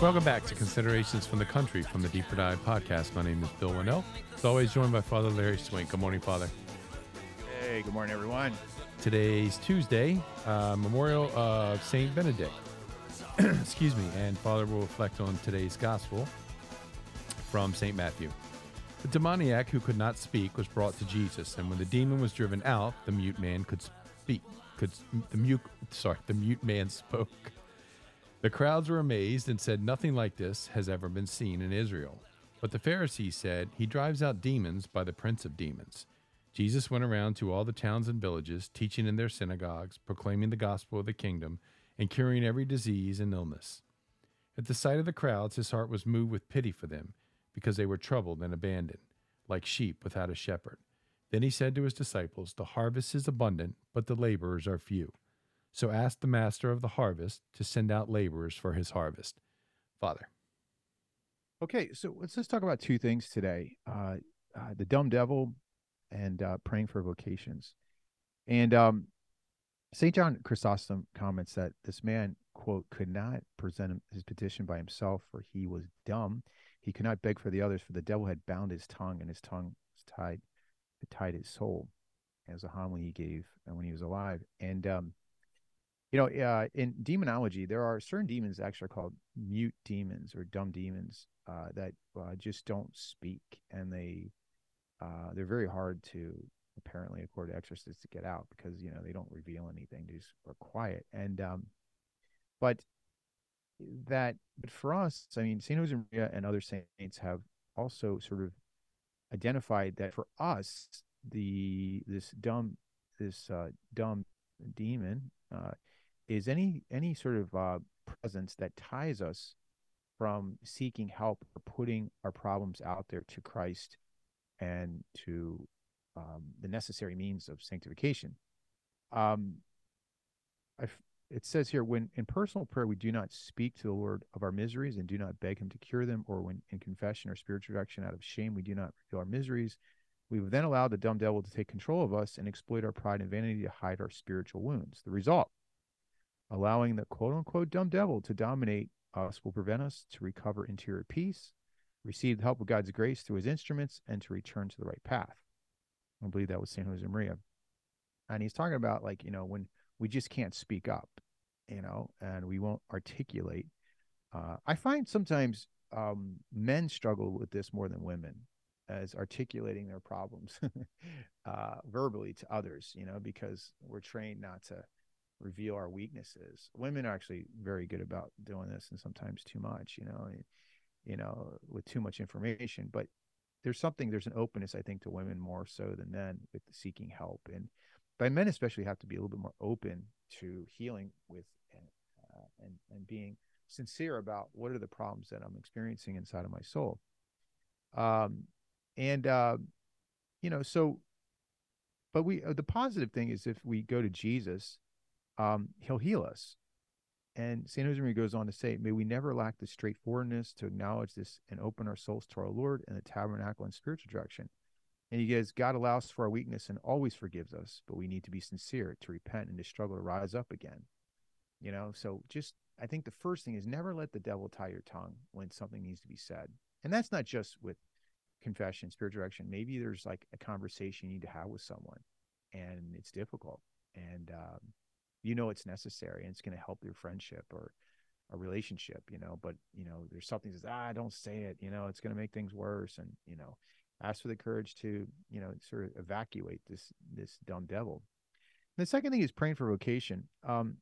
Welcome back to Considerations from the Country from the Deeper Dive podcast. My name is Bill Wannall. As always, joined by Father Larry Swink. Good morning, Father. Hey, good morning, everyone. Today's Tuesday, uh, memorial of Saint Benedict. Excuse me. And Father will reflect on today's gospel from Saint Matthew. The demoniac who could not speak was brought to Jesus, and when the demon was driven out, the mute man could speak. Could the mute? Sorry, the mute man spoke. The crowds were amazed and said, Nothing like this has ever been seen in Israel. But the Pharisees said, He drives out demons by the prince of demons. Jesus went around to all the towns and villages, teaching in their synagogues, proclaiming the gospel of the kingdom, and curing every disease and illness. At the sight of the crowds, his heart was moved with pity for them, because they were troubled and abandoned, like sheep without a shepherd. Then he said to his disciples, The harvest is abundant, but the laborers are few. So ask the master of the harvest to send out laborers for his harvest. Father. Okay, so let's just talk about two things today uh, uh, the dumb devil and uh, praying for vocations. And um, St. John Chrysostom comments that this man, quote, could not present his petition by himself, for he was dumb. He could not beg for the others, for the devil had bound his tongue, and his tongue was tied, tied his soul. As a homily he gave when he was alive. And um, you know, uh, in demonology, there are certain demons actually called mute demons or dumb demons uh, that uh, just don't speak, and they uh, they're very hard to apparently, according to exorcists, to get out because you know they don't reveal anything; they just are quiet. And um, but that, but for us, I mean, Saint Josemaria and other saints have also sort of identified that for us, the this dumb this uh, dumb demon uh, is any any sort of uh, presence that ties us from seeking help or putting our problems out there to Christ and to um, the necessary means of sanctification. Um, it says here, when in personal prayer we do not speak to the Lord of our miseries and do not beg Him to cure them, or when in confession or spiritual direction out of shame we do not reveal our miseries, we have then allowed the dumb devil to take control of us and exploit our pride and vanity to hide our spiritual wounds. The result Allowing the quote unquote dumb devil to dominate us will prevent us to recover interior peace, receive the help of God's grace through his instruments, and to return to the right path. I believe that was St. Josemaria. And he's talking about like, you know, when we just can't speak up, you know, and we won't articulate. Uh, I find sometimes um, men struggle with this more than women as articulating their problems uh, verbally to others, you know, because we're trained not to reveal our weaknesses. Women are actually very good about doing this, and sometimes too much. You know, you know, with too much information. But there's something. There's an openness, I think, to women more so than men with seeking help, and but men especially have to be a little bit more open to healing with uh, and and being sincere about what are the problems that I'm experiencing inside of my soul. Um, and uh, you know, so, but we uh, the positive thing is if we go to Jesus um, he'll heal us. And St. Josemaria goes on to say, May we never lack the straightforwardness to acknowledge this and open our souls to our Lord and the tabernacle and spiritual direction. And he goes, God allows for our weakness and always forgives us, but we need to be sincere to repent and to struggle to rise up again. You know, so just, I think the first thing is never let the devil tie your tongue when something needs to be said. And that's not just with confession, spiritual direction. Maybe there's like a conversation you need to have with someone and it's difficult. And, um, you know it's necessary and it's going to help your friendship or a relationship you know but you know there's something that says ah don't say it you know it's going to make things worse and you know ask for the courage to you know sort of evacuate this this dumb devil. The second thing is praying for vocation um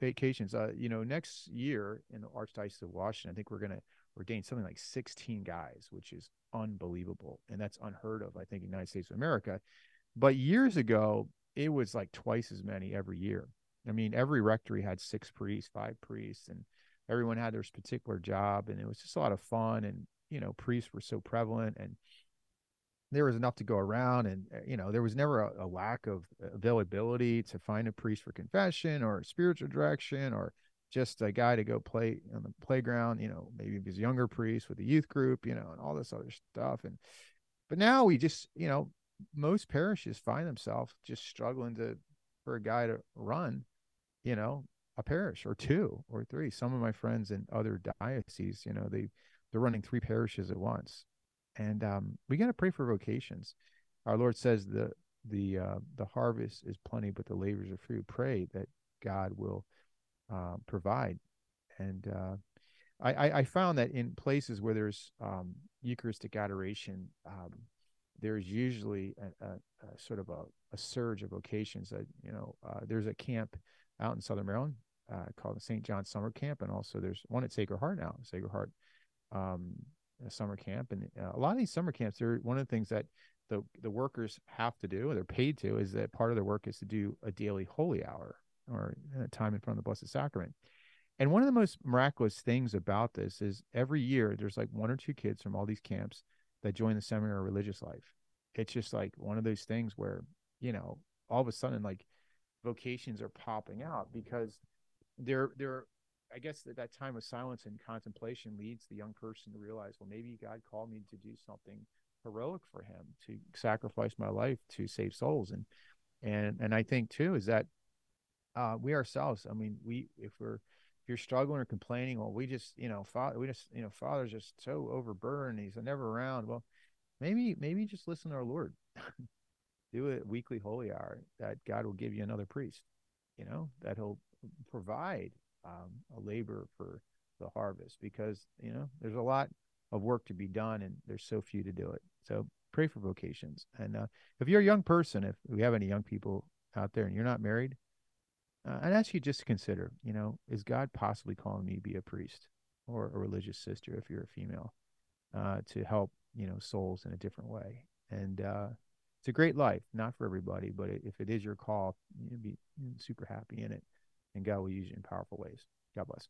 vacations uh you know next year in the archdiocese of washington i think we're going to ordain something like 16 guys which is unbelievable and that's unheard of i think in the united states of america. But years ago it was like twice as many every year I mean, every rectory had six priests, five priests, and everyone had their particular job, and it was just a lot of fun. And you know, priests were so prevalent, and there was enough to go around, and uh, you know, there was never a, a lack of availability to find a priest for confession or spiritual direction or just a guy to go play on the playground. You know, maybe he's younger priest with a youth group, you know, and all this other stuff. And but now we just, you know, most parishes find themselves just struggling to for a guy to run you know, a parish or two or three. Some of my friends in other dioceses, you know, they they're running three parishes at once, and um, we got to pray for vocations. Our Lord says the the uh, the harvest is plenty, but the labors are few. Pray that God will uh, provide, and uh, I, I found that in places where there's um, Eucharistic adoration, um, there's usually a, a, a, sort of a, a surge of vocations. That you know, uh, there's a camp out in Southern Maryland uh, called the St. John Summer Camp, and also there's one at Sacred Heart now, Sacred Heart um, Summer Camp, and uh, a lot of these summer camps. They're one of the things that the the workers have to do, or they're paid to, is that part of their work is to do a daily holy hour or a time in front of the Blessed Sacrament. And one of the most miraculous things about this is every year there's like one or two kids from all these camps that join the seminary religious life. It's just like one of those things where, you know, all of a sudden like vocations are popping out because they're they're I guess that that time of silence and contemplation leads the young person to realize, well, maybe God called me to do something heroic for Him, to sacrifice my life to save souls, and and and I think too is that uh, we ourselves, I mean, we if we're if you're struggling or complaining, well, we just you know, father, we just you know, father's just so overburdened, he's never around. Well, maybe maybe just listen to our Lord. do a weekly holy hour that God will give you another priest, you know, that he'll provide um, a labor for the harvest because, you know, there's a lot of work to be done and there's so few to do it. So pray for vocations. And uh, if you're a young person, if we have any young people out there and you're not married, uh, I'd ask you just to consider, you know, is God possibly calling me to be a priest or a religious sister if you're a female uh, to help, you know, souls in a different way? And, uh, it's a great life, not for everybody, but if it is your call, you'll be super happy in it, and God will use you in powerful ways. God bless.